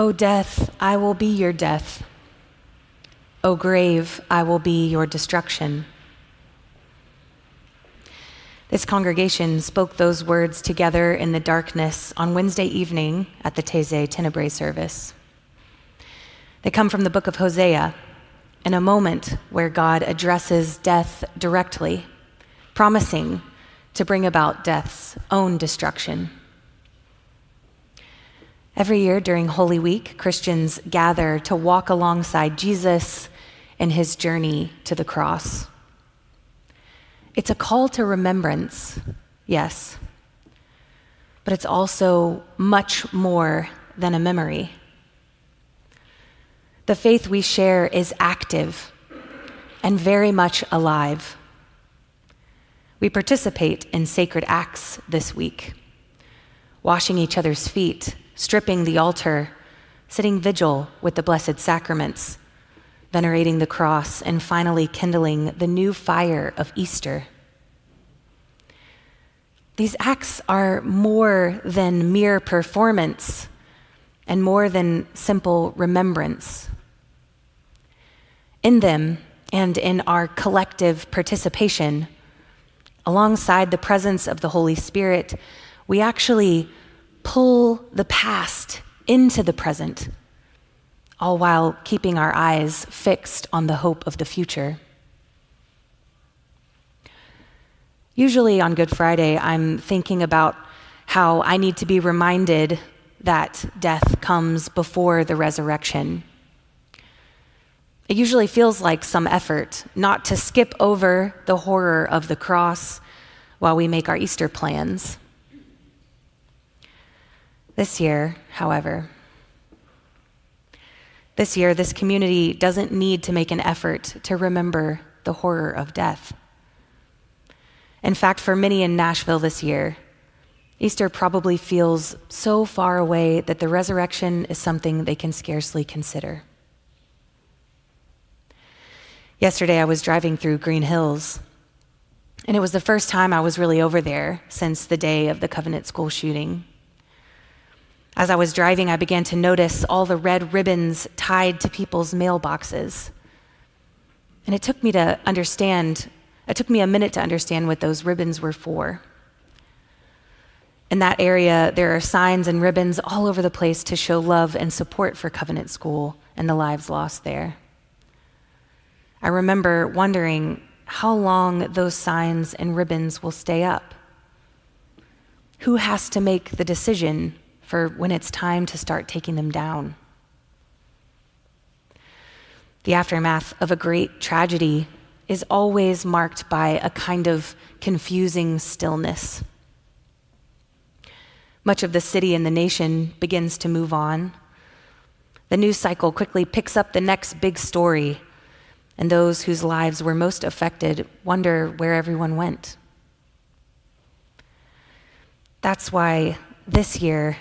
O death, I will be your death. O grave, I will be your destruction. This congregation spoke those words together in the darkness on Wednesday evening at the Taizé Tenebrae service. They come from the book of Hosea, in a moment where God addresses death directly, promising to bring about death's own destruction. Every year during Holy Week, Christians gather to walk alongside Jesus in his journey to the cross. It's a call to remembrance, yes, but it's also much more than a memory. The faith we share is active and very much alive. We participate in sacred acts this week, washing each other's feet stripping the altar, sitting vigil with the Blessed Sacraments, venerating the cross, and finally kindling the new fire of Easter. These acts are more than mere performance and more than simple remembrance. In them and in our collective participation, alongside the presence of the Holy Spirit, we actually pull the past into the present, all while keeping our eyes fixed on the hope of the future. Usually on Good Friday, I'm thinking about how I need to be reminded that death comes before the resurrection. It usually feels like some effort not to skip over the horror of the cross while we make our Easter plans. This year, however, this year, this community doesn't need to make an effort to remember the horror of death. In fact, for many in Nashville this year, Easter probably feels so far away that the resurrection is something they can scarcely consider. Yesterday, I was driving through Green Hills, and it was the first time I was really over there since the day of the Covenant School shooting. As I was driving, I began to notice all the red ribbons tied to people's mailboxes. And it took me to understand, it took me a minute to understand what those ribbons were for. In that area, there are signs and ribbons all over the place to show love and support for Covenant School and the lives lost there. I remember wondering how long those signs and ribbons will stay up. Who has to make the decision for when it's time to start taking them down. The aftermath of a great tragedy is always marked by a kind of confusing stillness. Much of the city and the nation begins to move on. The news cycle quickly picks up the next big story, and those whose lives were most affected wonder where everyone went. That's why this year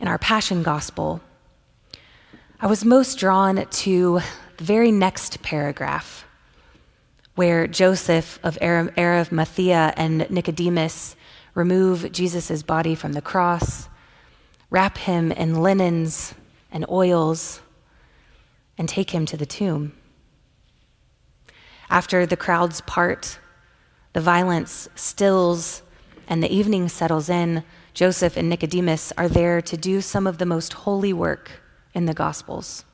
in our Passion Gospel, I was most drawn to the very next paragraph where Joseph of Arimathea and Nicodemus remove Jesus' body from the cross, wrap him in linens and oils, and take him to the tomb. After the crowds part, the violence stills, and the evening settles in, Joseph and Nicodemus are there to do some of the most holy work in the Gospels.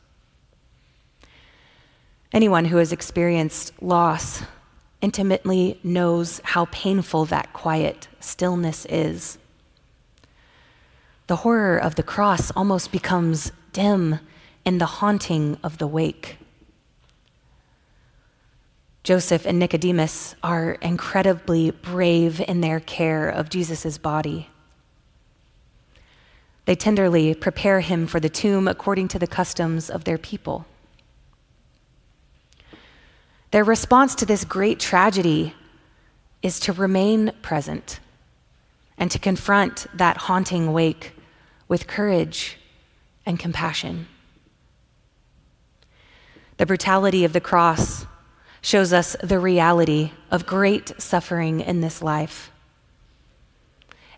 Anyone who has experienced loss intimately knows how painful that quiet stillness is. The horror of the cross almost becomes dim in the haunting of the wake. Joseph and Nicodemus are incredibly brave in their care of Jesus' body. They tenderly prepare him for the tomb according to the customs of their people. Their response to this great tragedy is to remain present and to confront that haunting wake with courage and compassion. The brutality of the cross shows us the reality of great suffering in this life.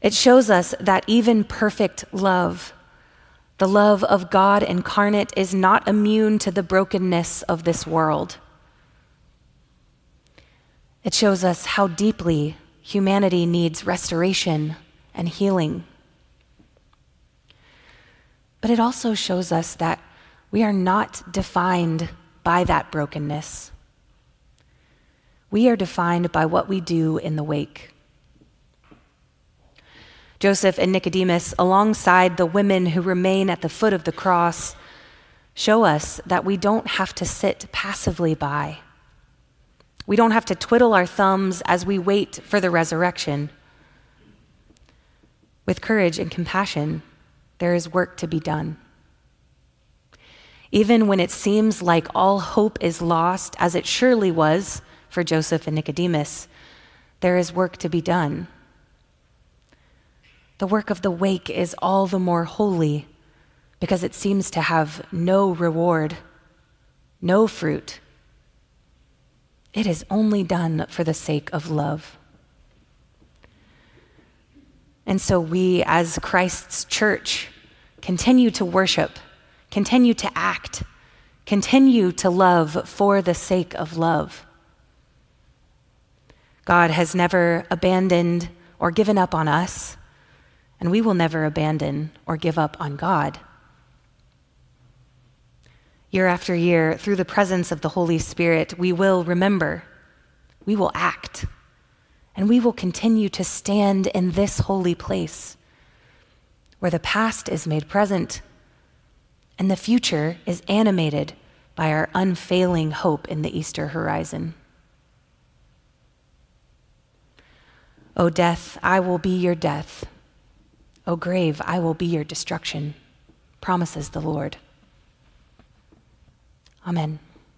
It shows us that even perfect love The love of God incarnate is not immune to the brokenness of this world. It shows us how deeply humanity needs restoration and healing. But it also shows us that we are not defined by that brokenness. We are defined by what we do in the wake. Joseph and Nicodemus, alongside the women who remain at the foot of the cross, show us that we don't have to sit passively by. We don't have to twiddle our thumbs as we wait for the resurrection. With courage and compassion, there is work to be done. Even when it seems like all hope is lost, as it surely was for Joseph and Nicodemus, there is work to be done. The work of the wake is all the more holy because it seems to have no reward, no fruit. It is only done for the sake of love. And so we, as Christ's church, continue to worship, continue to act, continue to love for the sake of love. God has never abandoned or given up on us, and we will never abandon or give up on God. Year after year, through the presence of the Holy Spirit, we will remember, we will act, and we will continue to stand in this holy place where the past is made present and the future is animated by our unfailing hope in the Easter horizon. O death, I will be your death. O grave, I will be your destruction, promises the Lord. Amen.